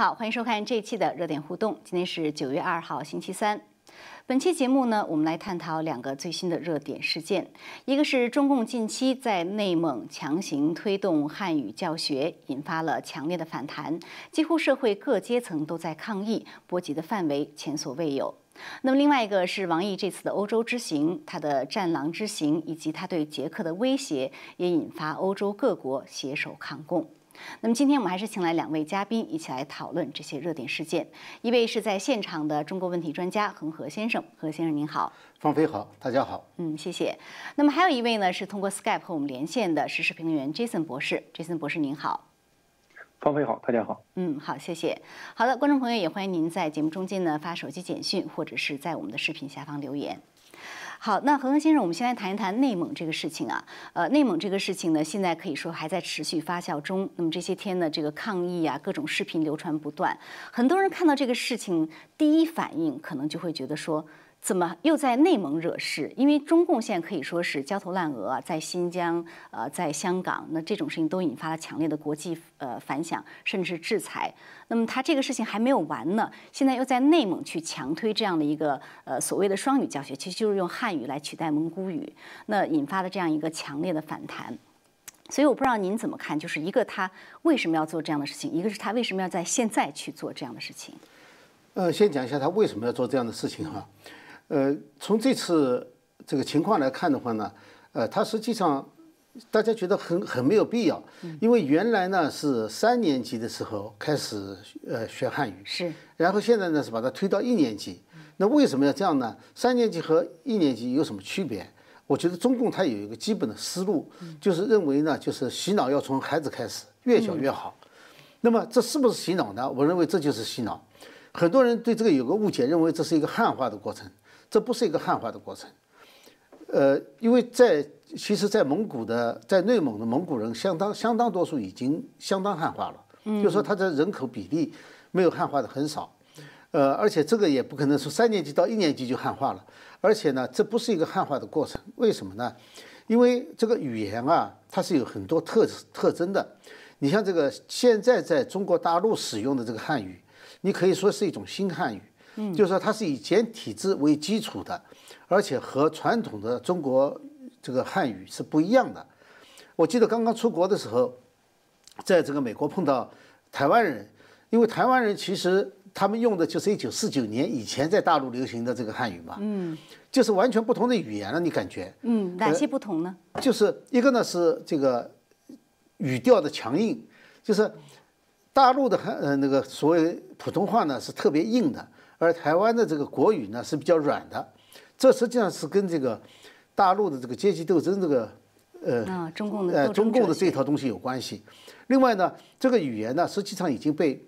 好，欢迎收看这一期的热点互动。今天是九月二号，星期三。本期节目呢，我们来探讨两个最新的热点事件。一个是中共近期在内蒙强行推动汉语教学，引发了强烈的反弹，几乎社会各阶层都在抗议，波及的范围前所未有。那么另外一个是王毅这次的欧洲之行，他的战狼之行以及他对捷克的威胁，也引发欧洲各国携手抗共。那么今天我们还是请来两位嘉宾一起来讨论这些热点事件。一位是在现场的中国问题专家恒河先生，何先生您好，方飞好，大家好，嗯，谢谢。那么还有一位呢是通过 Skype 和我们连线的时事评论员 Jason 博士，Jason 博士您好，方飞好，大家好，嗯，好，谢谢。好的，观众朋友也欢迎您在节目中间呢发手机简讯，或者是在我们的视频下方留言。好，那恒恒先生，我们先来谈一谈内蒙这个事情啊。呃，内蒙这个事情呢，现在可以说还在持续发酵中。那么这些天呢，这个抗议啊，各种视频流传不断，很多人看到这个事情，第一反应可能就会觉得说。怎么又在内蒙惹事？因为中共现在可以说是焦头烂额，在新疆、呃，在香港，那这种事情都引发了强烈的国际呃反响，甚至是制裁。那么他这个事情还没有完呢，现在又在内蒙去强推这样的一个呃所谓的双语教学，其实就是用汉语来取代蒙古语，那引发了这样一个强烈的反弹。所以我不知道您怎么看，就是一个他为什么要做这样的事情，一个是他为什么要在现在去做这样的事情。呃，先讲一下他为什么要做这样的事情哈。呃，从这次这个情况来看的话呢，呃，它实际上大家觉得很很没有必要，因为原来呢是三年级的时候开始呃学汉语，是，然后现在呢是把它推到一年级，那为什么要这样呢？三年级和一年级有什么区别？我觉得中共它有一个基本的思路，就是认为呢，就是洗脑要从孩子开始，越小越好。那么这是不是洗脑呢？我认为这就是洗脑。很多人对这个有个误解，认为这是一个汉化的过程。这不是一个汉化的过程，呃，因为在其实，在蒙古的，在内蒙的蒙古人相当相当多数已经相当汉化了，就说他的人口比例没有汉化的很少，呃，而且这个也不可能说三年级到一年级就汉化了，而且呢，这不是一个汉化的过程，为什么呢？因为这个语言啊，它是有很多特特征的，你像这个现在在中国大陆使用的这个汉语，你可以说是一种新汉语。就是说，它是以简体字为基础的，而且和传统的中国这个汉语是不一样的。我记得刚刚出国的时候，在这个美国碰到台湾人，因为台湾人其实他们用的就是一九四九年以前在大陆流行的这个汉语嘛，嗯，就是完全不同的语言了。你感觉？嗯，哪些不同呢？就是一个呢是这个语调的强硬，就是大陆的汉呃那个所谓普通话呢是特别硬的。而台湾的这个国语呢是比较软的，这实际上是跟这个大陆的这个阶级斗争这个呃中共的呃中共的这套东西有关系。另外呢，这个语言呢实际上已经被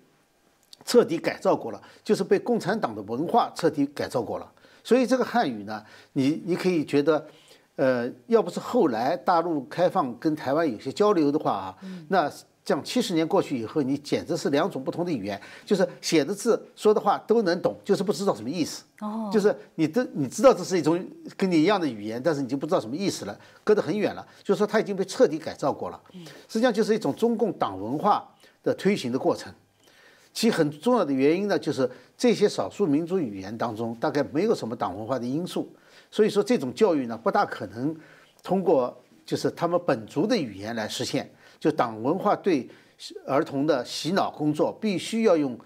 彻底改造过了，就是被共产党的文化彻底改造过了。所以这个汉语呢，你你可以觉得，呃，要不是后来大陆开放跟台湾有些交流的话啊，那。这样七十年过去以后，你简直是两种不同的语言，就是写的字、说的话都能懂，就是不知道什么意思。哦，就是你都你知道这是一种跟你一样的语言，但是你就不知道什么意思了，隔得很远了。就是说它已经被彻底改造过了。实际上就是一种中共党文化的推行的过程。其很重要的原因呢，就是这些少数民族语言当中大概没有什么党文化的因素，所以说这种教育呢不大可能通过就是他们本族的语言来实现。就党文化对儿童的洗脑工作，必须要用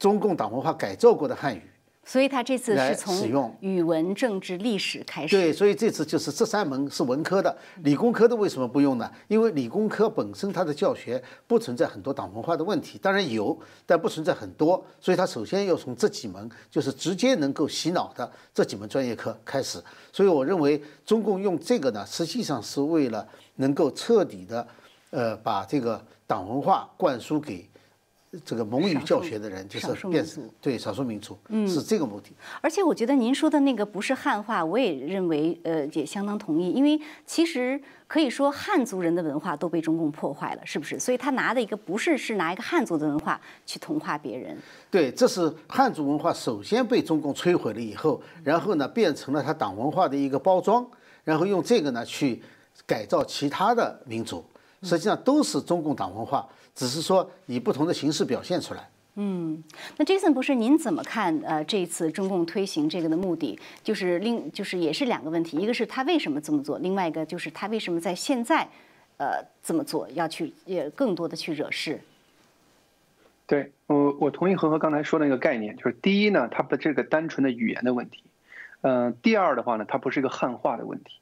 中共党文化改造过的汉语。所以他这次是从语文、政治、历史开始。对，所以这次就是这三门是文科的，理工科的为什么不用呢？因为理工科本身它的教学不存在很多党文化的问题，当然有，但不存在很多。所以他首先要从这几门就是直接能够洗脑的这几门专业课开始。所以我认为中共用这个呢，实际上是为了能够彻底的。呃，把这个党文化灌输给这个蒙语教学的人，就是变对少数民族，是这个目的。而且我觉得您说的那个不是汉化，我也认为呃也相当同意，因为其实可以说汉族人的文化都被中共破坏了，是不是？所以他拿的一个不是是拿一个汉族的文化去同化别人。对，这是汉族文化首先被中共摧毁了以后，然后呢变成了他党文化的一个包装，然后用这个呢去改造其他的民族。实际上都是中共党文化，只是说以不同的形式表现出来。嗯，那 Jason 不是您怎么看？呃，这一次中共推行这个的目的，就是另就是也是两个问题，一个是他为什么这么做，另外一个就是他为什么在现在，呃，这么做要去也更多的去惹事。对我，我同意和和刚才说的那个概念，就是第一呢，它不这个单纯的语言的问题，嗯，第二的话呢，它不是一个汉化的问题，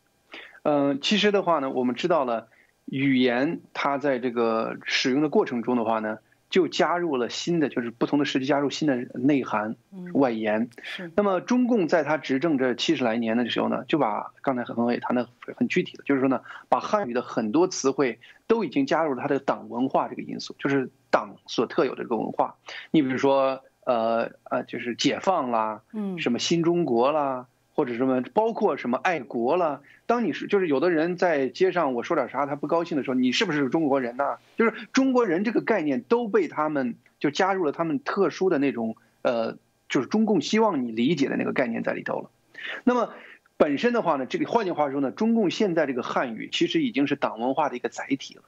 嗯，其实的话呢，我们知道了，语言它在这个使用的过程中的话呢。就加入了新的，就是不同的时期加入新的内涵、外延。是。那么中共在他执政这七十来年的时候呢，就把刚才何恒伟谈的很具体的，就是说呢，把汉语的很多词汇都已经加入了他的党文化这个因素，就是党所特有的这个文化。你比如说，呃呃，就是解放啦，嗯，什么新中国啦。或者什么，包括什么爱国了。当你是就是有的人在街上我说点啥他不高兴的时候，你是不是中国人呢？就是中国人这个概念都被他们就加入了他们特殊的那种呃，就是中共希望你理解的那个概念在里头了。那么本身的话呢，这个换句话说呢，中共现在这个汉语其实已经是党文化的一个载体了。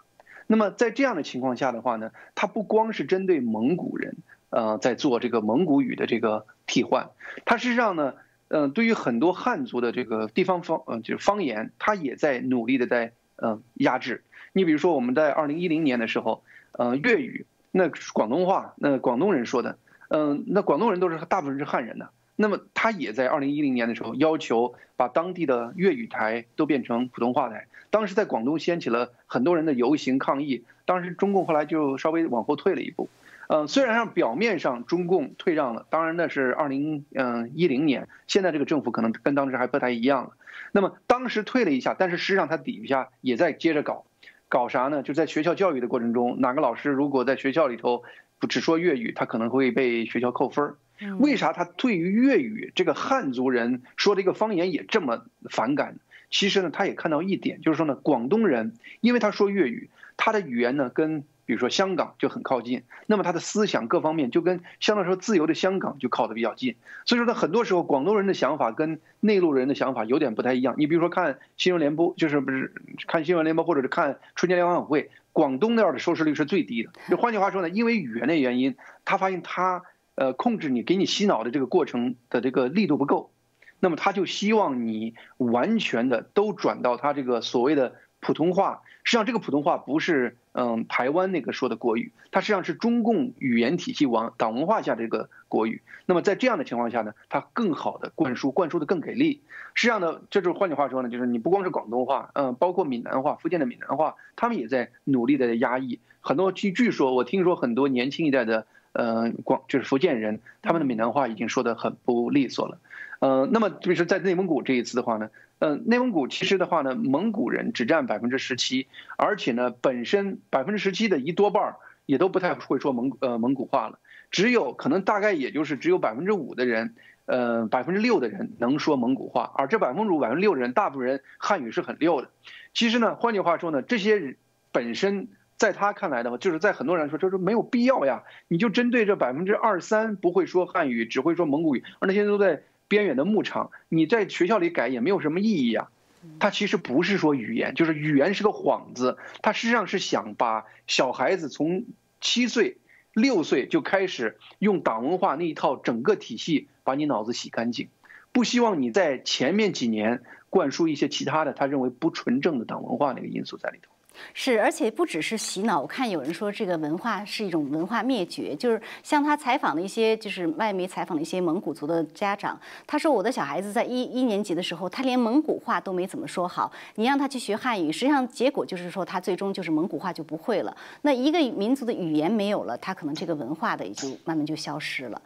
那么在这样的情况下的话呢，它不光是针对蒙古人，呃，在做这个蒙古语的这个替换，它事实上呢。嗯，对于很多汉族的这个地方方，嗯，就是方言，它也在努力的在嗯压制。你比如说，我们在二零一零年的时候，嗯，粤语，那广东话，那广东人说的，嗯，那广东人都是大部分是汉人呢。那么他也在二零一零年的时候要求把当地的粤语台都变成普通话台。当时在广东掀起了很多人的游行抗议，当时中共后来就稍微往后退了一步。嗯，虽然上表面上中共退让了，当然那是二零嗯一零年，现在这个政府可能跟当时还不太一样了。那么当时退了一下，但是实际上他底下也在接着搞，搞啥呢？就在学校教育的过程中，哪个老师如果在学校里头不只说粤语，他可能会被学校扣分儿。为啥他对于粤语这个汉族人说的一个方言也这么反感？其实呢，他也看到一点，就是说呢，广东人因为他说粤语，他的语言呢跟。比如说香港就很靠近，那么他的思想各方面就跟相对来说自由的香港就靠得比较近。所以说呢，很多时候广东人的想法跟内陆人的想法有点不太一样。你比如说看新闻联播，就是不是看新闻联播，或者是看春节联欢晚会，广东那儿的收视率是最低的。就换句话说呢，因为语言的原因，他发现他呃控制你、给你洗脑的这个过程的这个力度不够，那么他就希望你完全的都转到他这个所谓的。普通话实际上，这个普通话不是嗯台湾那个说的国语，它实际上是中共语言体系往党文化下的这个国语。那么在这样的情况下呢，它更好的灌输，灌输的更给力。实际上呢，这就是换句话说呢，就是你不光是广东话，嗯，包括闽南话、福建的闽南话，他们也在努力的压抑。很多据据说，我听说很多年轻一代的嗯广就是福建人，他们的闽南话已经说的很不利索了。嗯，那么比如说在内蒙古这一次的话呢？嗯，内蒙古其实的话呢，蒙古人只占百分之十七，而且呢，本身百分之十七的一多半儿也都不太会说蒙呃蒙古话了，只有可能大概也就是只有百分之五的人，呃百分之六的人能说蒙古话，而这百分之五百分之六的人，大部分人汉语是很溜的。其实呢，换句话说呢，这些本身在他看来的话，就是在很多人说，就是没有必要呀，你就针对这百分之二三不会说汉语，只会说蒙古语，而那些都在。边远的牧场，你在学校里改也没有什么意义啊。它其实不是说语言，就是语言是个幌子。它实际上是想把小孩子从七岁、六岁就开始用党文化那一套整个体系把你脑子洗干净，不希望你在前面几年灌输一些其他的他认为不纯正的党文化那个因素在里头。是，而且不只是洗脑。我看有人说这个文化是一种文化灭绝，就是像他采访的一些，就是外媒采访的一些蒙古族的家长，他说我的小孩子在一一年级的时候，他连蒙古话都没怎么说好，你让他去学汉语，实际上结果就是说他最终就是蒙古话就不会了。那一个民族的语言没有了，他可能这个文化的也就慢慢就消失了。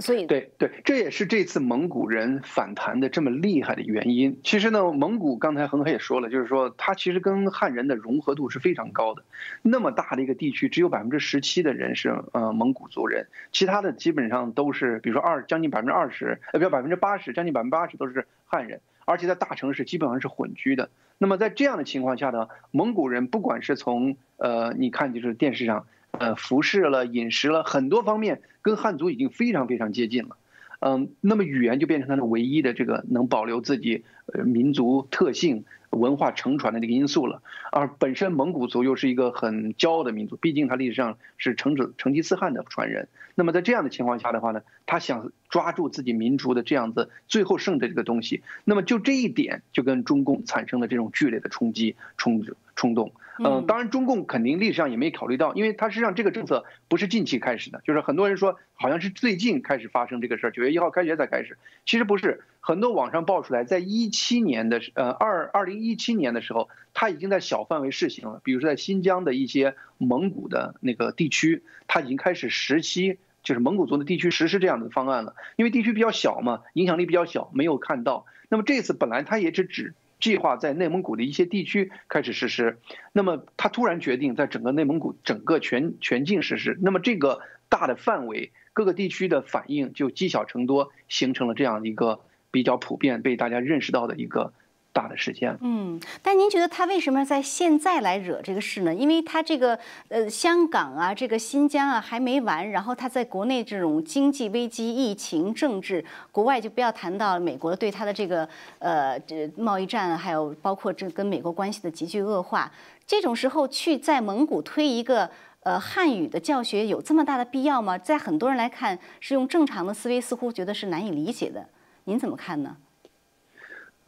所以，对对，这也是这次蒙古人反弹的这么厉害的原因。其实呢，蒙古刚才恒河也说了，就是说他其实跟汉人的融合度是非常高的。那么大的一个地区，只有百分之十七的人是呃蒙古族人，其他的基本上都是，比如说二将近百分之二十，呃，不要百分之八十，将近百分之八十都是汉人，而且在大城市基本上是混居的。那么在这样的情况下呢，蒙古人不管是从呃，你看就是电视上。呃，服饰了、饮食了很多方面，跟汉族已经非常非常接近了。嗯，那么语言就变成他的唯一的这个能保留自己民族特性，文化承传的这个因素了。而本身蒙古族又是一个很骄傲的民族，毕竟他历史上是成吉成吉思汗的传人。那么在这样的情况下的话呢，他想抓住自己民族的这样子最后剩的这个东西，那么就这一点就跟中共产生了这种剧烈的冲击冲冲动。嗯，当然，中共肯定历史上也没考虑到，因为它实际上这个政策不是近期开始的，就是很多人说好像是最近开始发生这个事儿，九月一号开学才开始，其实不是，很多网上爆出来，在一七年的呃二二零一七年的时候，它已经在小范围试行了，比如说在新疆的一些蒙古的那个地区，它已经开始实期，就是蒙古族的地区实施这样的方案了，因为地区比较小嘛，影响力比较小，没有看到。那么这次本来它也是只。计划在内蒙古的一些地区开始实施，那么他突然决定在整个内蒙古整个全全境实施，那么这个大的范围各个地区的反应就积小成多，形成了这样一个比较普遍被大家认识到的一个。大的事件，嗯，但您觉得他为什么在现在来惹这个事呢？因为他这个呃，香港啊，这个新疆啊还没完，然后他在国内这种经济危机、疫情、政治，国外就不要谈到美国对他的这个呃这贸易战，还有包括这跟美国关系的急剧恶化，这种时候去在蒙古推一个呃汉语的教学，有这么大的必要吗？在很多人来看，是用正常的思维，似乎觉得是难以理解的。您怎么看呢？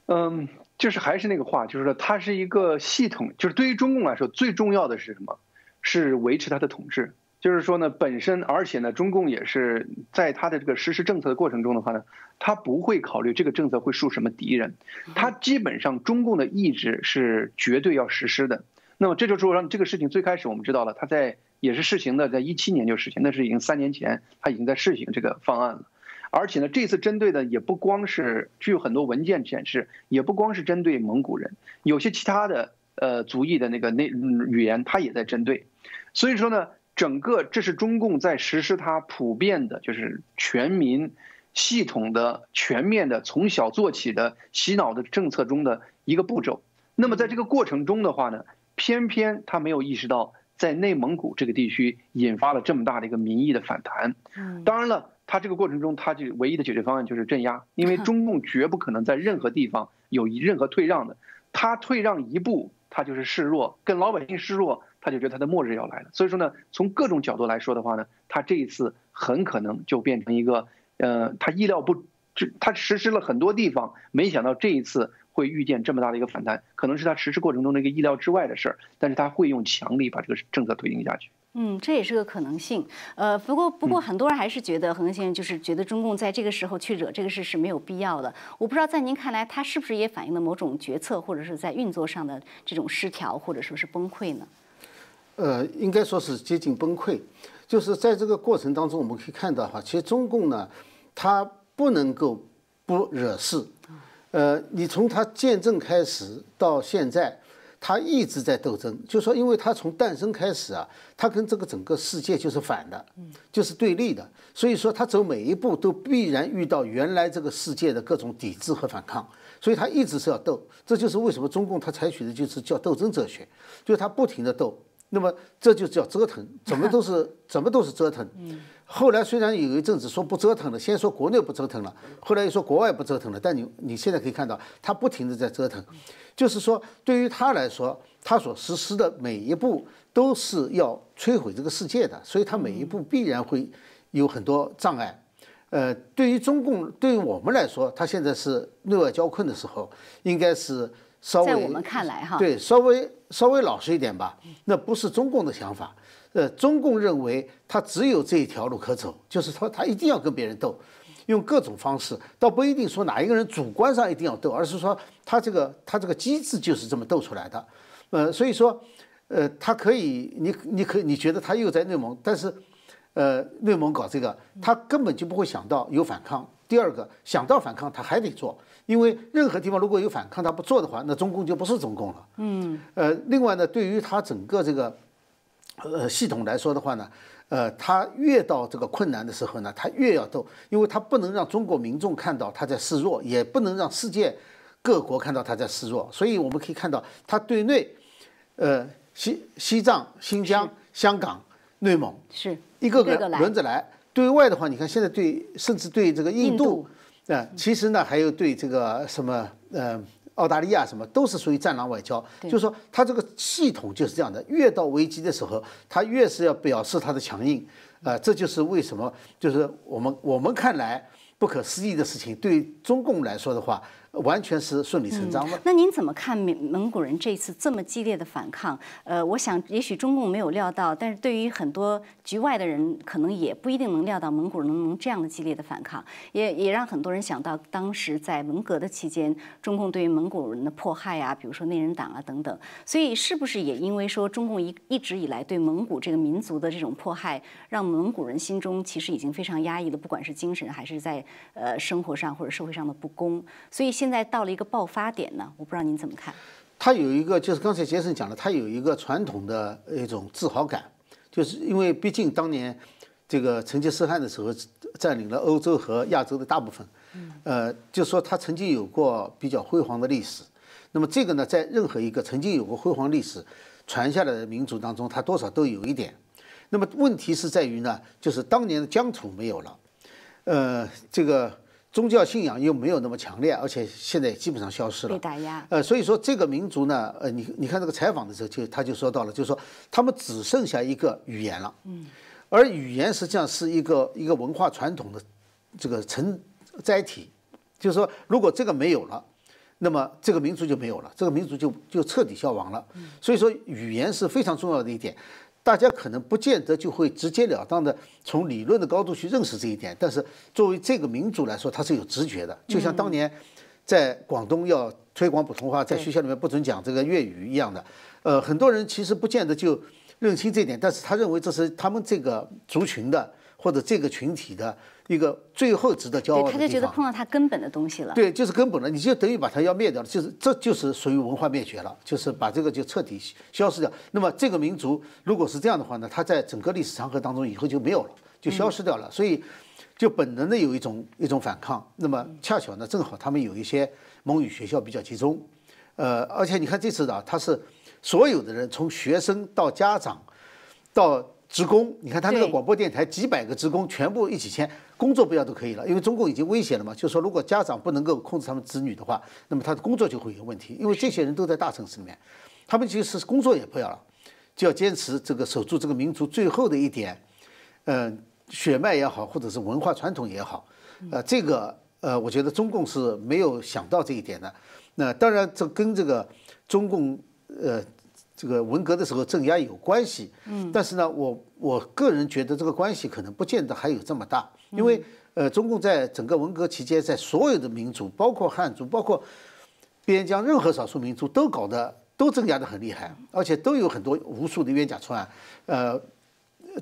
嗯。就是还是那个话，就是说它是一个系统，就是对于中共来说最重要的是什么？是维持它的统治。就是说呢，本身而且呢，中共也是在它的这个实施政策的过程中的话呢，它不会考虑这个政策会树什么敌人，它基本上中共的意志是绝对要实施的。那么这就说让这个事情最开始我们知道了，它在也是试行的，在一七年就实行，那是已经三年前，它已经在试行这个方案了。而且呢，这次针对的也不光是，据很多文件显示，也不光是针对蒙古人，有些其他的呃族裔的那个那语言，它也在针对。所以说呢，整个这是中共在实施它普遍的，就是全民系统的、全面的、从小做起的洗脑的政策中的一个步骤。那么在这个过程中的话呢，偏偏他没有意识到，在内蒙古这个地区引发了这么大的一个民意的反弹。嗯，当然了。他这个过程中，他就唯一的解决方案就是镇压，因为中共绝不可能在任何地方有一任何退让的。他退让一步，他就是示弱，跟老百姓示弱，他就觉得他的末日要来了。所以说呢，从各种角度来说的话呢，他这一次很可能就变成一个，呃，他意料不，他实施了很多地方，没想到这一次会遇见这么大的一个反弹，可能是他实施过程中的一个意料之外的事儿，但是他会用强力把这个政策推进下去。嗯，这也是个可能性。呃，不过不过很多人还是觉得恒先生就是觉得中共在这个时候去惹这个事是没有必要的。我不知道在您看来，他是不是也反映了某种决策或者是在运作上的这种失调或者说是崩溃呢？呃，应该说是接近崩溃。就是在这个过程当中，我们可以看到哈，其实中共呢，它不能够不惹事。呃，你从它建政开始到现在。他一直在斗争，就说，因为他从诞生开始啊，他跟这个整个世界就是反的，就是对立的，所以说他走每一步都必然遇到原来这个世界的各种抵制和反抗，所以他一直是要斗，这就是为什么中共他采取的就是叫斗争哲学，就是他不停的斗，那么这就叫折腾，怎么都是怎么都是折腾。后来虽然有一阵子说不折腾了，先说国内不折腾了，后来又说国外不折腾了，但你你现在可以看到，他不停的在折腾，就是说对于他来说，他所实施的每一步都是要摧毁这个世界的，所以他每一步必然会有很多障碍。呃，对于中共，对于我们来说，他现在是内外交困的时候，应该是稍微在我们看来哈，对稍微稍微老实一点吧，那不是中共的想法。呃，中共认为他只有这一条路可走，就是说他一定要跟别人斗，用各种方式，倒不一定说哪一个人主观上一定要斗，而是说他这个他这个机制就是这么斗出来的。呃，所以说，呃，他可以，你你可你觉得他又在内蒙，但是，呃，内蒙搞这个，他根本就不会想到有反抗。第二个，想到反抗他还得做，因为任何地方如果有反抗他不做的话，那中共就不是中共了。嗯。呃，另外呢，对于他整个这个。呃，系统来说的话呢，呃，他越到这个困难的时候呢，他越要斗，因为他不能让中国民众看到他在示弱，也不能让世界各国看到他在示弱，所以我们可以看到，他对内，呃，西西藏、新疆、香港、内蒙是一个个轮着来；对外的话，你看现在对，甚至对这个印度，啊，其实呢还有对这个什么，呃澳大利亚什么都是属于战狼外交，就是说它这个系统就是这样的，越到危机的时候，它越是要表示它的强硬，啊，这就是为什么就是我们我们看来不可思议的事情，对中共来说的话。完全是顺理成章的。那您怎么看蒙蒙古人这次这么激烈的反抗？呃，我想也许中共没有料到，但是对于很多局外的人，可能也不一定能料到蒙古人能能这样的激烈的反抗，也也让很多人想到当时在文革的期间，中共对于蒙古人的迫害啊，比如说内人党啊等等。所以是不是也因为说中共一一直以来对蒙古这个民族的这种迫害，让蒙古人心中其实已经非常压抑了，不管是精神还是在呃生活上或者社会上的不公，所以。现在到了一个爆发点呢，我不知道您怎么看。他有一个，就是刚才杰森讲了，他有一个传统的一种自豪感，就是因为毕竟当年这个成吉思汗的时候占领了欧洲和亚洲的大部分，呃，就说他曾经有过比较辉煌的历史。那么这个呢，在任何一个曾经有过辉煌历史传下来的民族当中，他多少都有一点。那么问题是在于呢，就是当年的疆土没有了，呃，这个。宗教信仰又没有那么强烈，而且现在基本上消失了。被打压。呃，所以说这个民族呢，呃，你你看这个采访的时候，就他就说到了，就是说他们只剩下一个语言了。嗯。而语言实际上是一个一个文化传统的这个承载体，就是说如果这个没有了，那么这个民族就没有了，这个民族就就彻底消亡了。嗯。所以说语言是非常重要的一点。大家可能不见得就会直截了当的从理论的高度去认识这一点，但是作为这个民族来说，它是有直觉的。就像当年在广东要推广普通话，在学校里面不准讲这个粤语一样的。呃，很多人其实不见得就认清这点，但是他认为这是他们这个族群的或者这个群体的。一个最后值得骄傲的他就觉得碰到他根本的东西了。对，就是根本了，你就等于把它要灭掉了，就是这就是属于文化灭绝了，就是把这个就彻底消失掉。那么这个民族如果是这样的话呢，它在整个历史长河当中以后就没有了，就消失掉了。所以就本能的有一种一种反抗。那么恰巧呢，正好他们有一些蒙语学校比较集中，呃，而且你看这次的，他是所有的人，从学生到家长到。职工，你看他那个广播电台几百个职工全部一起签，工作不要都可以了，因为中共已经威胁了嘛，就是说如果家长不能够控制他们子女的话，那么他的工作就会有问题，因为这些人都在大城市里面，他们其实工作也不要了，就要坚持这个守住这个民族最后的一点，嗯，血脉也好，或者是文化传统也好，呃，这个呃，我觉得中共是没有想到这一点的，那当然这跟这个中共呃。这个文革的时候镇压有关系，嗯，但是呢，我我个人觉得这个关系可能不见得还有这么大，因为呃，中共在整个文革期间，在所有的民族，包括汉族，包括边疆任何少数民族，都搞得都镇压的很厉害，而且都有很多无数的冤假错案，呃，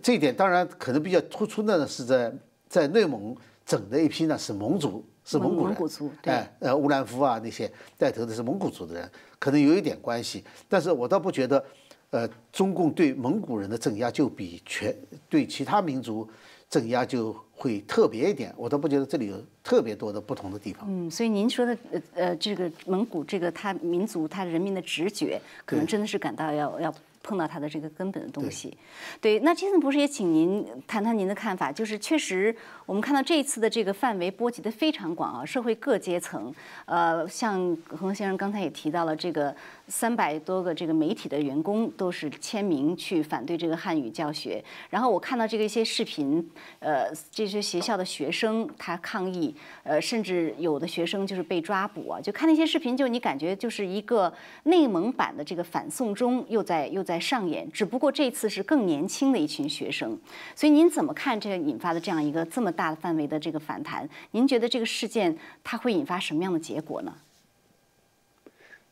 这一点当然可能比较突出的呢，是在在内蒙整的一批呢是蒙族。是蒙古人，哎，呃，乌兰夫啊，那些带头的是蒙古族的人，可能有一点关系，但是我倒不觉得，呃，中共对蒙古人的镇压就比全对其他民族镇压就会特别一点，我倒不觉得这里有特别多的不同的地方。嗯，所以您说的，呃呃，这个蒙古这个他民族他人民的直觉，可能真的是感到要要。碰到他的这个根本的东西，对。那杰森博士也请您谈谈您的看法，就是确实我们看到这一次的这个范围波及的非常广啊，社会各阶层，呃，像何先生刚才也提到了这个。三百多个这个媒体的员工都是签名去反对这个汉语教学。然后我看到这个一些视频，呃，这些学校的学生他抗议，呃，甚至有的学生就是被抓捕啊。就看那些视频，就你感觉就是一个内蒙版的这个反送中又在又在上演，只不过这次是更年轻的一群学生。所以您怎么看这个引发的这样一个这么大的范围的这个反弹？您觉得这个事件它会引发什么样的结果呢？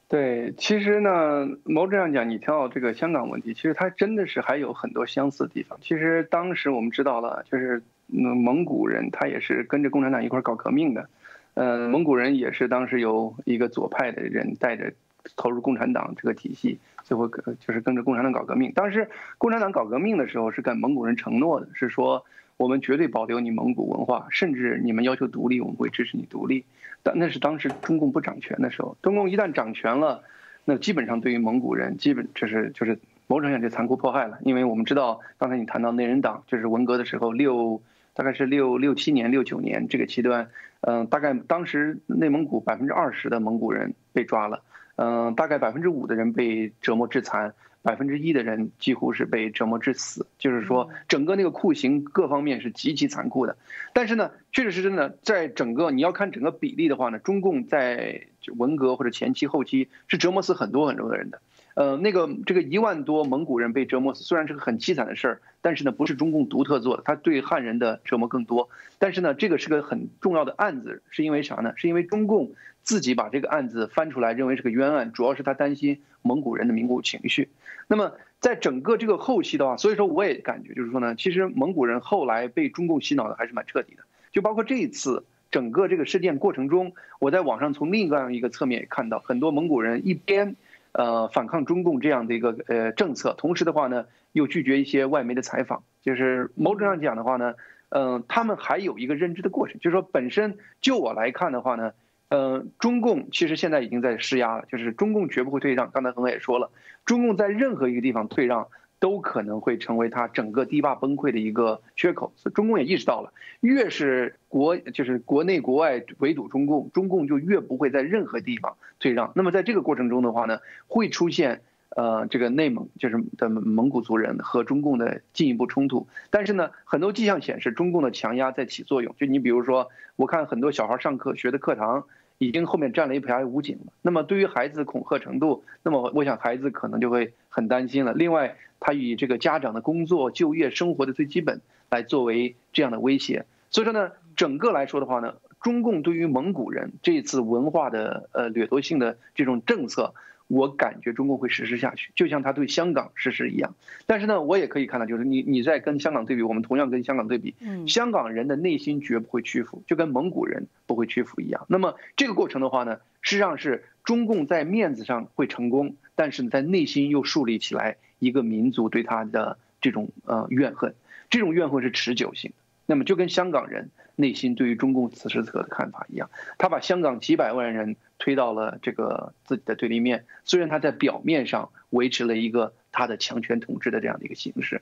对，其实呢，某种上讲，你提到这个香港问题，其实它真的是还有很多相似的地方。其实当时我们知道了，就是蒙古人他也是跟着共产党一块搞革命的，呃，蒙古人也是当时由一个左派的人带着投入共产党这个体系，最后就是跟着共产党搞革命。当时共产党搞革命的时候是跟蒙古人承诺的，是说我们绝对保留你蒙古文化，甚至你们要求独立，我们会支持你独立。但那是当时中共不掌权的时候，中共一旦掌权了，那基本上对于蒙古人，基本就是就是某种上就残酷迫害了。因为我们知道，刚才你谈到内人党，就是文革的时候六大概是六六七年、六九年这个期段，嗯，大概当时内蒙古百分之二十的蒙古人被抓了，嗯，大概百分之五的人被折磨致残。百分之一的人几乎是被折磨致死，就是说整个那个酷刑各方面是极其残酷的。但是呢，确实是真的，在整个你要看整个比例的话呢，中共在文革或者前期后期是折磨死很多很多的人的。呃，那个这个一万多蒙古人被折磨死，虽然是个很凄惨的事儿，但是呢，不是中共独特做的，他对汉人的折磨更多。但是呢，这个是个很重要的案子，是因为啥呢？是因为中共自己把这个案子翻出来，认为是个冤案，主要是他担心蒙古人的民族情绪。那么在整个这个后期的话，所以说我也感觉就是说呢，其实蒙古人后来被中共洗脑的还是蛮彻底的，就包括这一次整个这个事件过程中，我在网上从另外一个侧面也看到，很多蒙古人一边。呃，反抗中共这样的一个呃政策，同时的话呢，又拒绝一些外媒的采访，就是某种上讲的话呢，嗯，他们还有一个认知的过程，就是说本身就我来看的话呢，嗯，中共其实现在已经在施压了，就是中共绝不会退让。刚才恒也说了，中共在任何一个地方退让。都可能会成为他整个堤坝崩溃的一个缺口，所以中共也意识到了，越是国就是国内国外围堵中共，中共就越不会在任何地方退让。那么在这个过程中的话呢，会出现呃这个内蒙就是的蒙古族人和中共的进一步冲突。但是呢，很多迹象显示中共的强压在起作用。就你比如说，我看很多小孩上课学的课堂。已经后面站了一排武警了。那么对于孩子恐吓程度，那么我想孩子可能就会很担心了。另外，他以这个家长的工作、就业、生活的最基本来作为这样的威胁。所以说呢，整个来说的话呢，中共对于蒙古人这次文化的呃掠夺性的这种政策。我感觉中共会实施下去，就像他对香港实施一样。但是呢，我也可以看到，就是你你在跟香港对比，我们同样跟香港对比，香港人的内心绝不会屈服，就跟蒙古人不会屈服一样。那么这个过程的话呢，实际上是中共在面子上会成功，但是在内心又树立起来一个民族对他的这种呃怨恨，这种怨恨是持久性的。那么就跟香港人内心对于中共此时此刻的看法一样，他把香港几百万人推到了这个自己的对立面。虽然他在表面上维持了一个他的强权统治的这样的一个形式，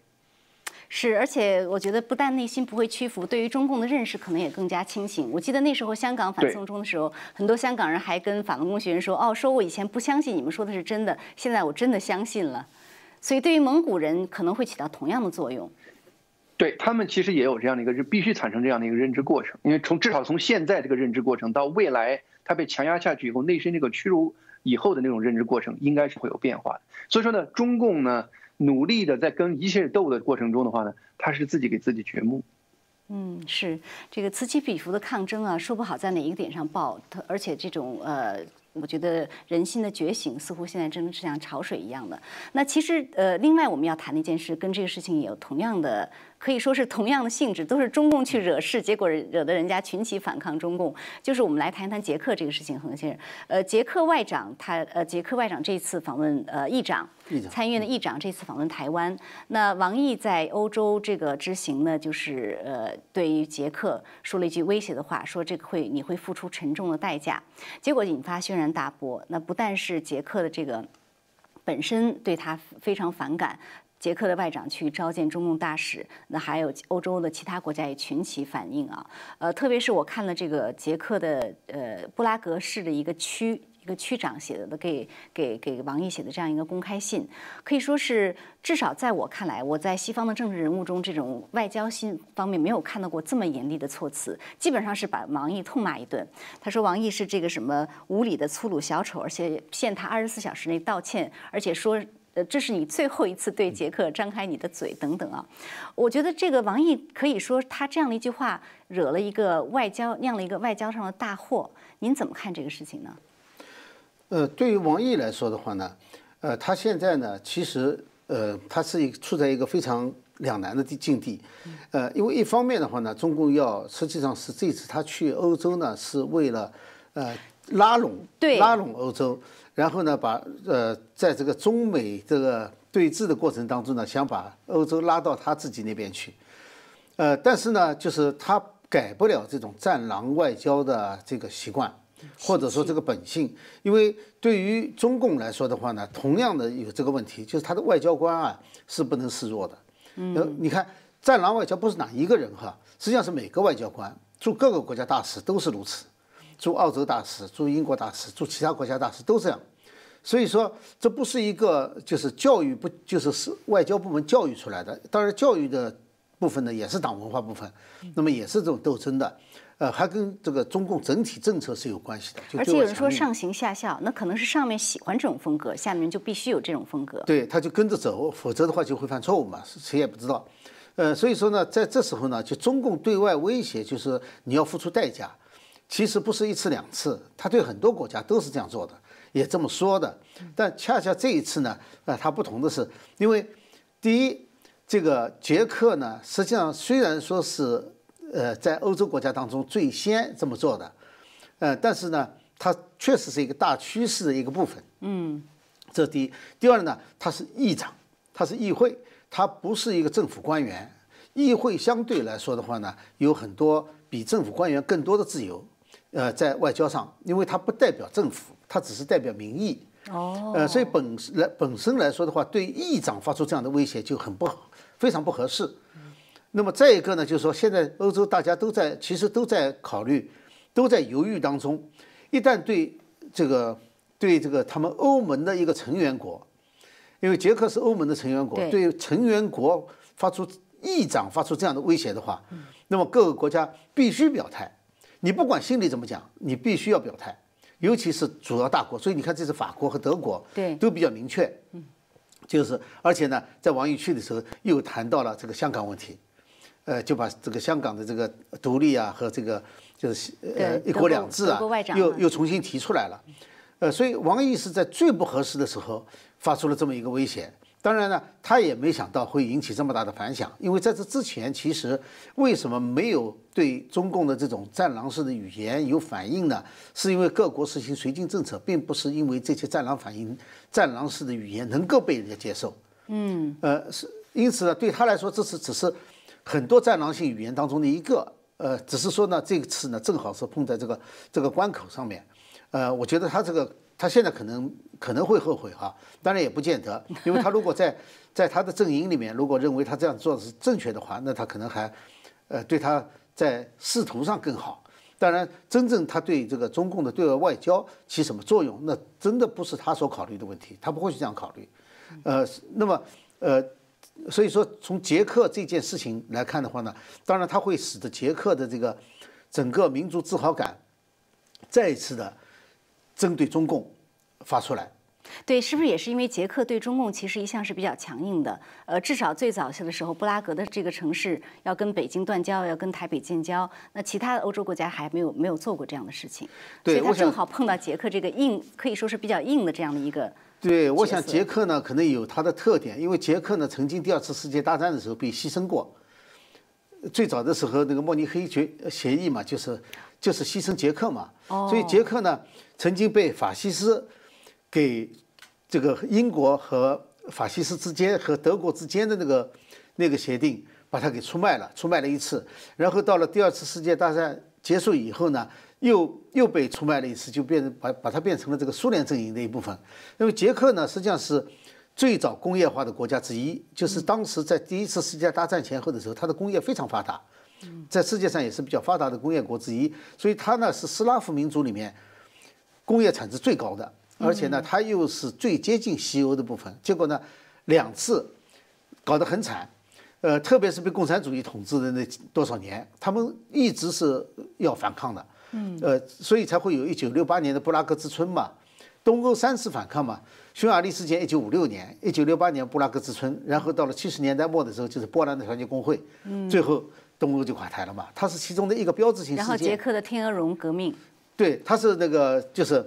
是，而且我觉得不但内心不会屈服，对于中共的认识可能也更加清醒。我记得那时候香港反送中的时候，很多香港人还跟法轮功学员说：“哦，说我以前不相信你们说的是真的，现在我真的相信了。”所以对于蒙古人可能会起到同样的作用。对他们其实也有这样的一个认，必须产生这样的一个认知过程，因为从至少从现在这个认知过程到未来他被强压下去以后，内心这个屈辱以后的那种认知过程，应该是会有变化的。所以说呢，中共呢努力的在跟一切斗的过程中的话呢，他是自己给自己掘墓。嗯，是这个此起彼伏的抗争啊，说不好在哪一个点上爆，而且这种呃。我觉得人心的觉醒似乎现在真的是像潮水一样的。那其实呃，另外我们要谈的一件事，跟这个事情也有同样的。可以说是同样的性质，都是中共去惹事，结果惹得人家群起反抗中共。就是我们来谈一谈捷克这个事情，恒先生。呃，捷克外长他呃，捷克外长这次访问呃议长，参议院的议长这次访问台湾。那王毅在欧洲这个之行呢，就是呃，对于捷克说了一句威胁的话，说这个会你会付出沉重的代价。结果引发轩然大波。那不但是捷克的这个本身对他非常反感。捷克的外长去召见中共大使，那还有欧洲的其他国家也群起反应啊。呃，特别是我看了这个捷克的呃布拉格市的一个区一个区长写的给给给王毅写的这样一个公开信，可以说是至少在我看来，我在西方的政治人物中，这种外交信方面没有看到过这么严厉的措辞，基本上是把王毅痛骂一顿。他说王毅是这个什么无理的粗鲁小丑，而且限他二十四小时内道歉，而且说。呃，这是你最后一次对杰克张开你的嘴，等等啊！我觉得这个王毅可以说他这样的一句话惹了一个外交酿了一个外交上的大祸。您怎么看这个事情呢？呃，对于王毅来说的话呢，呃，他现在呢，其实呃，他是一处在一个非常两难的地境地。呃，因为一方面的话呢，中共要实际上是这次他去欧洲呢，是为了呃拉拢拉拢欧洲。然后呢，把呃，在这个中美这个对峙的过程当中呢，想把欧洲拉到他自己那边去，呃，但是呢，就是他改不了这种战狼外交的这个习惯，或者说这个本性，因为对于中共来说的话呢，同样的有这个问题，就是他的外交官啊是不能示弱的。嗯，你看战狼外交不是哪一个人哈，实际上是每个外交官驻各个国家大使都是如此，驻澳洲大使、驻英国大使、驻其他国家大使都这样。所以说，这不是一个就是教育不就是是外交部门教育出来的。当然，教育的部分呢也是党文化部分，那么也是这种斗争的，呃，还跟这个中共整体政策是有关系的。而且有人说上行下效，那可能是上面喜欢这种风格，下面就必须有这种风格。对，他就跟着走，否则的话就会犯错误嘛，谁也不知道。呃，所以说呢，在这时候呢，就中共对外威胁，就是你要付出代价。其实不是一次两次，他对很多国家都是这样做的，也这么说的。但恰恰这一次呢，呃，它不同的是，因为第一，这个捷克呢，实际上虽然说是呃在欧洲国家当中最先这么做的，呃，但是呢，它确实是一个大趋势的一个部分。嗯这是第一。第二呢，它是议长，它是议会，它不是一个政府官员。议会相对来说的话呢，有很多比政府官员更多的自由。呃，在外交上，因为它不代表政府，它只是代表民意。哦，呃，所以本来本身来说的话，对议长发出这样的威胁就很不非常不合适。那么再一个呢，就是说现在欧洲大家都在其实都在考虑，都在犹豫当中。一旦对这个对这个他们欧盟的一个成员国，因为捷克是欧盟的成员国，对对成员国发出议长发出这样的威胁的话，那么各个国家必须表态。你不管心里怎么讲，你必须要表态，尤其是主要大国。所以你看，这次法国和德国对都比较明确，嗯就是而且呢，在王毅去的时候又谈到了这个香港问题，呃，就把这个香港的这个独立啊和这个就是呃一国两制啊又又重新提出来了，呃，所以王毅是在最不合适的时候发出了这么一个威胁。当然呢，他也没想到会引起这么大的反响，因为在这之前，其实为什么没有对中共的这种战狼式的语言有反应呢？是因为各国实行绥靖政策，并不是因为这些战狼反应、战狼式的语言能够被人家接受。嗯，呃，是因此呢，对他来说，这次只是很多战狼性语言当中的一个，呃，只是说呢，这次呢正好是碰在这个这个关口上面，呃，我觉得他这个他现在可能可能会后悔哈，当然也不见得，因为他如果在 在他的阵营里面，如果认为他这样做是正确的话，那他可能还，呃，对他在仕途上更好。当然，真正他对这个中共的对外外交起什么作用，那真的不是他所考虑的问题，他不会去这样考虑。呃，那么呃，所以说从捷克这件事情来看的话呢，当然它会使得捷克的这个整个民族自豪感再一次的针对中共发出来。对，是不是也是因为捷克对中共其实一向是比较强硬的？呃，至少最早的时候，布拉格的这个城市要跟北京断交，要跟台北建交，那其他的欧洲国家还没有没有做过这样的事情，所以他正好碰到捷克这个硬，可以说是比较硬的这样的一个。对，我想捷克呢可能有它的特点，因为捷克呢曾经第二次世界大战的时候被牺牲过。最早的时候，那个慕尼黑决协议嘛，就是就是牺牲捷克嘛，所以捷克呢曾经被法西斯给这个英国和法西斯之间和德国之间的那个那个协定，把它给出卖了，出卖了一次，然后到了第二次世界大战结束以后呢，又又被出卖了一次，就变成把把它变成了这个苏联阵营的一部分。那么捷克呢，实际上是最早工业化的国家之一，就是当时在第一次世界大战前后的时候，它的工业非常发达，在世界上也是比较发达的工业国之一，所以它呢是斯拉夫民族里面工业产值最高的，而且呢，它又是最接近西欧的部分。结果呢，两次搞得很惨，呃，特别是被共产主义统治的那多少年，他们一直是要反抗的，嗯，呃，所以才会有一九六八年的布拉格之春嘛，东欧三次反抗嘛。匈牙利事件一九五六年，一九六八年布拉格之春，然后到了七十年代末的时候，就是波兰的团结工会，嗯，最后东欧就垮台了嘛，它是其中的一个标志性事件然后。捷克的天鹅绒革命，对，它是那个就是，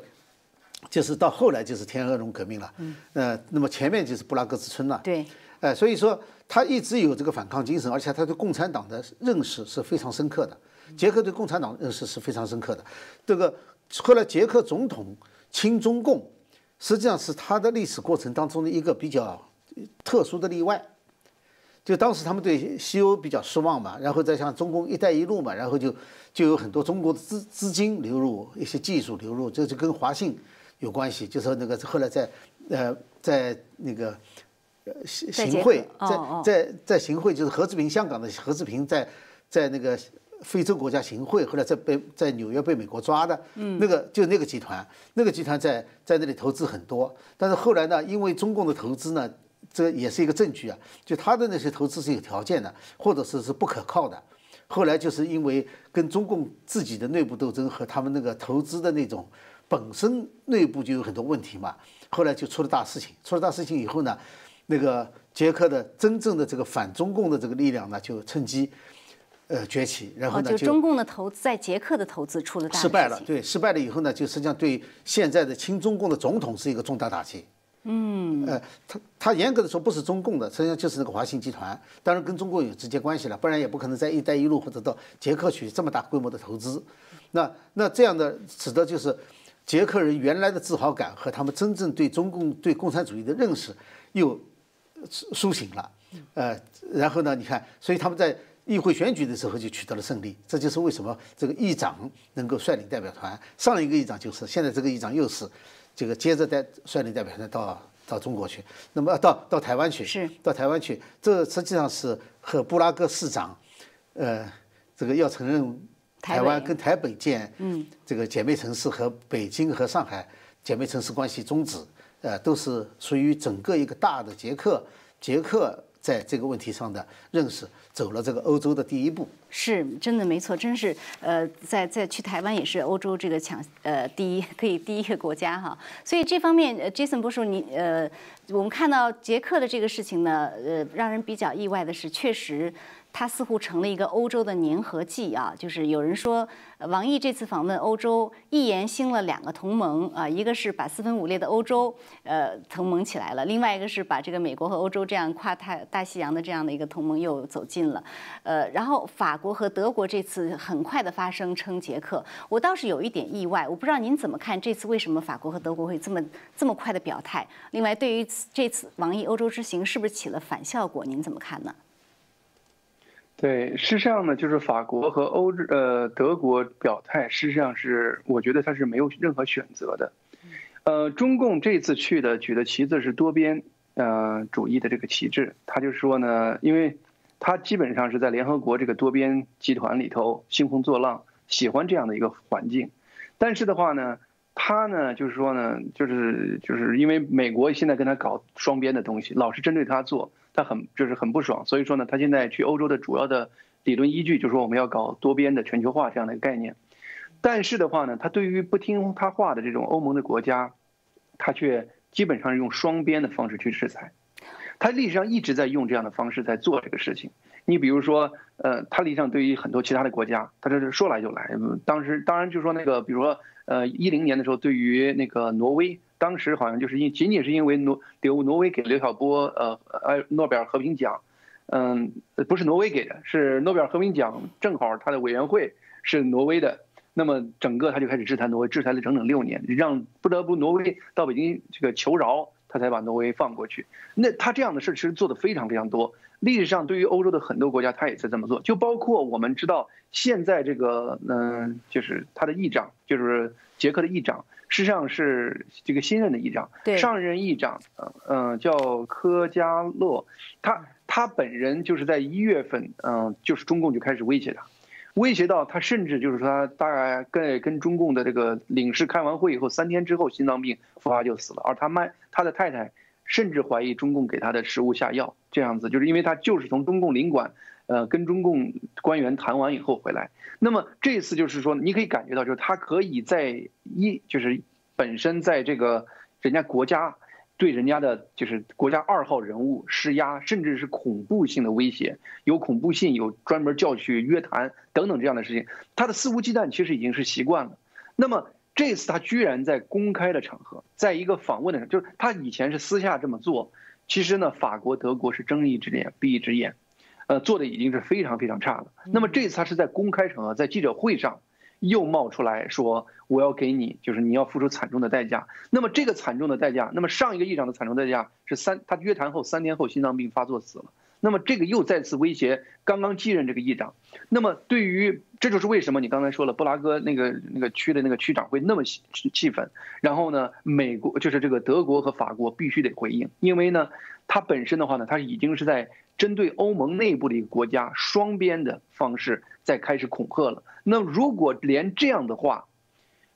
就是到后来就是天鹅绒革命了，嗯，呃，那么前面就是布拉格之春了，对，哎、所以说他一直有这个反抗精神，而且他对共产党的认识是非常深刻的。捷克对共产党认识是非常深刻的。这个后来捷克总统亲中共，实际上是它的历史过程当中的一个比较特殊的例外。就当时他们对西欧比较失望嘛，然后再像中共“一带一路”嘛，然后就就有很多中国的资资金流入，一些技术流入，这就跟华信有关系。就说那个后来在呃在那个呃行行贿，在在在行贿，就是何志平香港的何志平在在那个非洲国家行贿，后来在被在纽约被美国抓的，嗯那个就那个集团，那个集团在在那里投资很多，但是后来呢，因为中共的投资呢，这也是一个证据啊，就他的那些投资是有条件的，或者是是不可靠的。后来就是因为跟中共自己的内部斗争和他们那个投资的那种本身内部就有很多问题嘛，后来就出了大事情。出了大事情以后呢，那个捷克的真正的这个反中共的这个力量呢，就趁机呃崛起，然后呢就中共的投资在捷克的投资出了大失败了。对，失败了以后呢，就实际上对现在的亲中共的总统是一个重大打击。嗯，呃，他他严格的说不是中共的，实际上就是那个华信集团，当然跟中国有直接关系了，不然也不可能在“一带一路”或者到捷克去这么大规模的投资。那那这样的使得就是捷克人原来的自豪感和他们真正对中共对共产主义的认识又苏醒了。呃，然后呢，你看，所以他们在议会选举的时候就取得了胜利，这就是为什么这个议长能够率领代表团。上一个议长就是，现在这个议长又是。这个接着带率领代表团到到中国去，那么到到台湾去，是到台湾去，这实际上是和布拉格市长，呃，这个要承认台湾跟台北建，嗯，这个姐妹城市和北京和上海姐妹城市关系终止，呃，都是属于整个一个大的捷克，捷克。在这个问题上的认识，走了这个欧洲的第一步，是真的没错，真是呃，在在去台湾也是欧洲这个抢呃第一 可以第一个国家哈，所以这方面呃，Jason 波叔你呃，我们看到捷克的这个事情呢，呃，让人比较意外的是，确实。它似乎成了一个欧洲的粘合剂啊，就是有人说，王毅这次访问欧洲，一言兴了两个同盟啊，一个是把四分五裂的欧洲呃同盟起来了，另外一个是把这个美国和欧洲这样跨太大西洋的这样的一个同盟又走近了，呃，然后法国和德国这次很快的发声称捷克，我倒是有一点意外，我不知道您怎么看这次为什么法国和德国会这么这么快的表态？另外，对于这次王毅欧洲之行是不是起了反效果？您怎么看呢？对，事实上呢，就是法国和欧呃德国表态，事实上是我觉得他是没有任何选择的。呃，中共这次去的举的旗子是多边呃主义的这个旗帜，他就说呢，因为他基本上是在联合国这个多边集团里头兴风作浪，喜欢这样的一个环境。但是的话呢，他呢就是说呢，就是就是因为美国现在跟他搞双边的东西，老是针对他做。他很就是很不爽，所以说呢，他现在去欧洲的主要的理论依据就是说我们要搞多边的全球化这样的一个概念。但是的话呢，他对于不听他话的这种欧盟的国家，他却基本上是用双边的方式去制裁。他历史上一直在用这样的方式在做这个事情。你比如说，呃，他历史上对于很多其他的国家，他这是说来就来。当时当然就是说那个，比如说，呃，一零年的时候，对于那个挪威。当时好像就是因仅仅是因为挪刘挪威给刘晓波呃呃诺贝尔和平奖，嗯不是挪威给的，是诺贝尔和平奖正好他的委员会是挪威的，那么整个他就开始制裁挪威，制裁了整整六年，让不得不挪威到北京这个求饶，他才把挪威放过去。那他这样的事其实做的非常非常多，历史上对于欧洲的很多国家他也在这么做，就包括我们知道现在这个嗯就是他的议长就是捷克的议长。事实际上是这个新任的议长，上任议长，嗯嗯，叫科加洛，他他本人就是在一月份，嗯，就是中共就开始威胁他，威胁到他甚至就是说他大概跟跟中共的这个领事开完会以后三天之后心脏病复发就死了，而他妈他的太太甚至怀疑中共给他的食物下药，这样子就是因为他就是从中共领馆。呃，跟中共官员谈完以后回来，那么这次就是说，你可以感觉到，就是他可以在一就是本身在这个人家国家对人家的就是国家二号人物施压，甚至是恐怖性的威胁，有恐怖性，有专门叫去约谈等等这样的事情，他的肆无忌惮其实已经是习惯了。那么这次他居然在公开的场合，在一个访问的，就是他以前是私下这么做，其实呢，法国、德国是睁一只眼闭一只眼。呃，做的已经是非常非常差了。那么这次他是在公开场合，在记者会上，又冒出来说我要给你，就是你要付出惨重的代价。那么这个惨重的代价，那么上一个议长的惨重代价是三，他约谈后三天后心脏病发作死了。那么这个又再次威胁刚刚继任这个议长。那么对于这就是为什么你刚才说了布拉格那个那个区的那个区长会那么气气愤，然后呢，美国就是这个德国和法国必须得回应，因为呢，它本身的话呢，它已经是在针对欧盟内部的一个国家双边的方式在开始恐吓了。那如果连这样的话，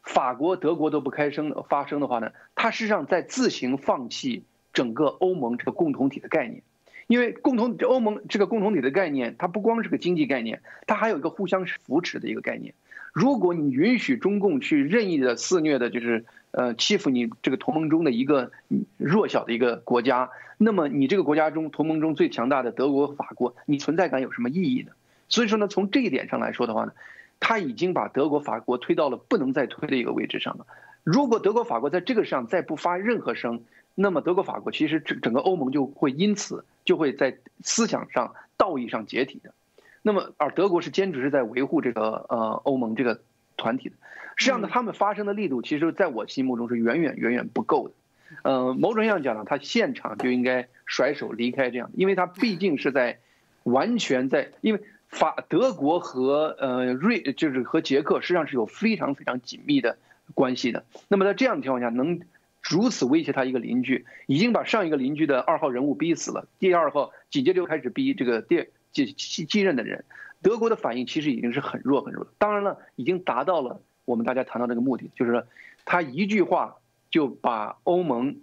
法国、德国都不开声发声的话呢，它实际上在自行放弃整个欧盟这个共同体的概念。因为共同欧盟这个共同体的概念，它不光是个经济概念，它还有一个互相扶持的一个概念。如果你允许中共去任意的肆虐的，就是呃欺负你这个同盟中的一个弱小的一个国家，那么你这个国家中同盟中最强大的德国、法国，你存在感有什么意义呢？所以说呢，从这一点上来说的话呢，他已经把德国、法国推到了不能再推的一个位置上了。如果德国、法国在这个上再不发任何声，那么德国、法国其实整整个欧盟就会因此就会在思想上、道义上解体的。那么，而德国是坚持是在维护这个呃欧盟这个团体的。实际上呢，他们发生的力度，其实在我心目中是远远远远不够的。呃，某种意义上讲呢，他现场就应该甩手离开这样，因为他毕竟是在完全在，因为法德国和呃瑞就是和捷克实际上是有非常非常紧密的关系的。那么在这样的情况下，能。如此威胁他一个邻居，已经把上一个邻居的二号人物逼死了。第二号紧接着又开始逼这个第继继继任的人。德国的反应其实已经是很弱很弱，当然了，已经达到了我们大家谈到这个目的，就是说他一句话就把欧盟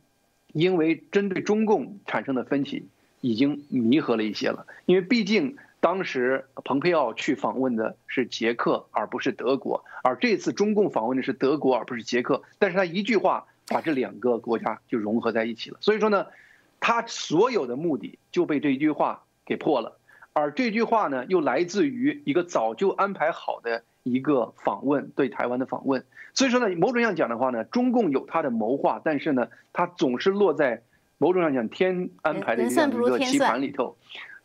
因为针对中共产生的分歧已经弥合了一些了。因为毕竟当时蓬佩奥去访问的是捷克而不是德国，而这次中共访问的是德国而不是捷克，但是他一句话。把这两个国家就融合在一起了，所以说呢，他所有的目的就被这一句话给破了，而这句话呢，又来自于一个早就安排好的一个访问，对台湾的访问。所以说呢，某种意义上讲的话呢，中共有他的谋划，但是呢，他总是落在某种上讲天安排的这样一个棋盘里头。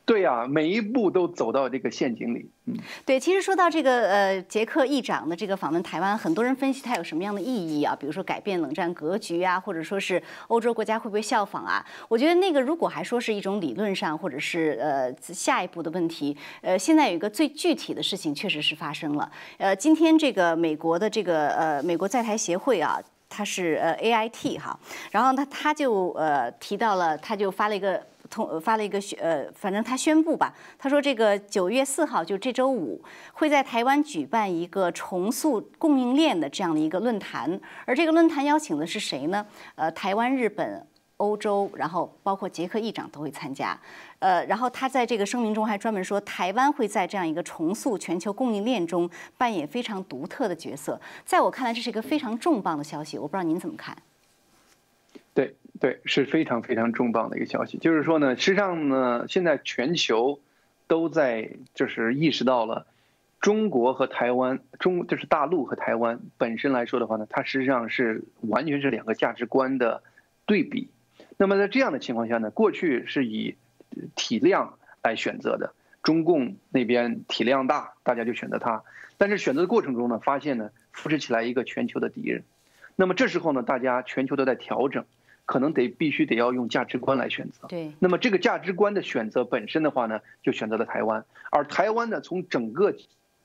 对呀，每一步都走到这个陷阱里。嗯，对，其实说到这个呃，捷克议长的这个访问台湾，很多人分析它有什么样的意义啊？比如说改变冷战格局啊，或者说是欧洲国家会不会效仿啊？我觉得那个如果还说是一种理论上，或者是呃下一步的问题，呃，现在有一个最具体的事情确实是发生了。呃，今天这个美国的这个呃美国在台协会啊，它是呃 A I T 哈，然后他他就呃提到了，他就发了一个。通发了一个宣呃，反正他宣布吧，他说这个九月四号就这周五会在台湾举办一个重塑供应链的这样的一个论坛，而这个论坛邀请的是谁呢？呃，台湾、日本、欧洲，然后包括捷克议长都会参加。呃，然后他在这个声明中还专门说，台湾会在这样一个重塑全球供应链中扮演非常独特的角色。在我看来，这是一个非常重磅的消息，我不知道您怎么看。对，是非常非常重磅的一个消息。就是说呢，实际上呢，现在全球都在就是意识到了，中国和台湾，中就是大陆和台湾本身来说的话呢，它实际上是完全是两个价值观的对比。那么在这样的情况下呢，过去是以体量来选择的，中共那边体量大，大家就选择它。但是选择的过程中呢，发现呢，扶持起来一个全球的敌人。那么这时候呢，大家全球都在调整。可能得必须得要用价值观来选择，对。那么这个价值观的选择本身的话呢，就选择了台湾。而台湾呢，从整个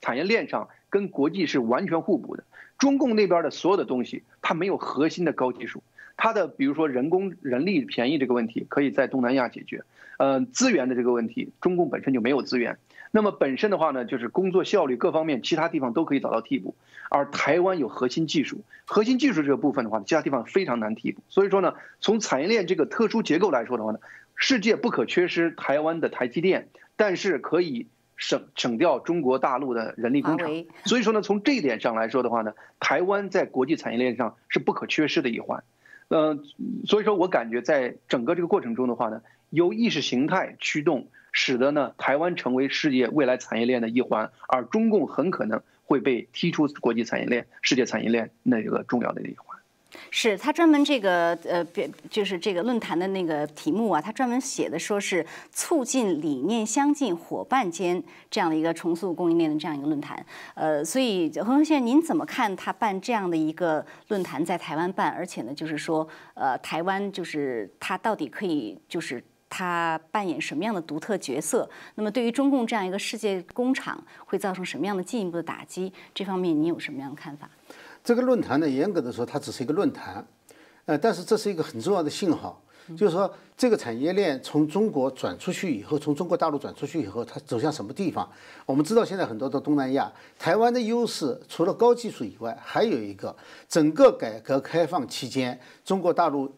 产业链上跟国际是完全互补的。中共那边的所有的东西，它没有核心的高技术，它的比如说人工人力便宜这个问题，可以在东南亚解决。呃，资源的这个问题，中共本身就没有资源。那么本身的话呢，就是工作效率各方面，其他地方都可以找到替补，而台湾有核心技术，核心技术这个部分的话，其他地方非常难替补。所以说呢，从产业链这个特殊结构来说的话呢，世界不可缺失台湾的台积电，但是可以省省掉中国大陆的人力工厂。所以说呢，从这一点上来说的话呢，台湾在国际产业链上是不可缺失的一环。嗯，所以说我感觉在整个这个过程中的话呢，由意识形态驱动。使得呢，台湾成为世界未来产业链的一环，而中共很可能会被踢出国际产业链、世界产业链那个重要的一环。是他专门这个呃，就是这个论坛的那个题目啊，他专门写的说是促进理念相近伙伴间这样的一个重塑供应链的这样一个论坛。呃，所以何恒先生，您怎么看他办这样的一个论坛在台湾办，而且呢，就是说呃，台湾就是他到底可以就是。它扮演什么样的独特角色？那么对于中共这样一个世界工厂，会造成什么样的进一步的打击？这方面你有什么样的看法？这个论坛呢，严格的说，它只是一个论坛，呃，但是这是一个很重要的信号。就是说，这个产业链从中国转出去以后，从中国大陆转出去以后，它走向什么地方？我们知道，现在很多的东南亚，台湾的优势除了高技术以外，还有一个，整个改革开放期间，中国大陆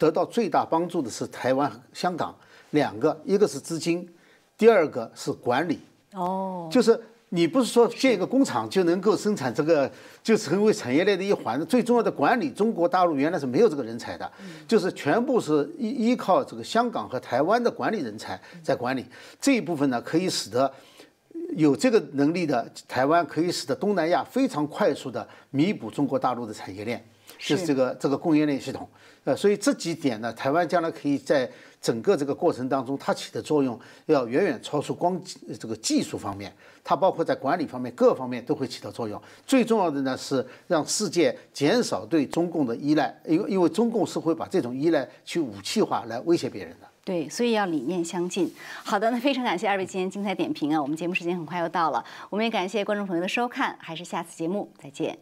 得到最大帮助的是台湾、香港两个，一个是资金，第二个是管理。哦，就是。你不是说建一个工厂就能够生产这个，就成为产业链的一环？最重要的管理，中国大陆原来是没有这个人才的，就是全部是依依靠这个香港和台湾的管理人才在管理这一部分呢，可以使得有这个能力的台湾可以使得东南亚非常快速的弥补中国大陆的产业链，就是这个这个供应链系统。呃，所以这几点呢，台湾将来可以在。整个这个过程当中，它起的作用要远远超出光这个技术方面，它包括在管理方面各方面都会起到作用。最重要的呢是让世界减少对中共的依赖，因为因为中共是会把这种依赖去武器化来威胁别人的。对，所以要理念相近。好的，那非常感谢二位今天精彩点评啊！我们节目时间很快又到了，我们也感谢观众朋友的收看，还是下次节目再见。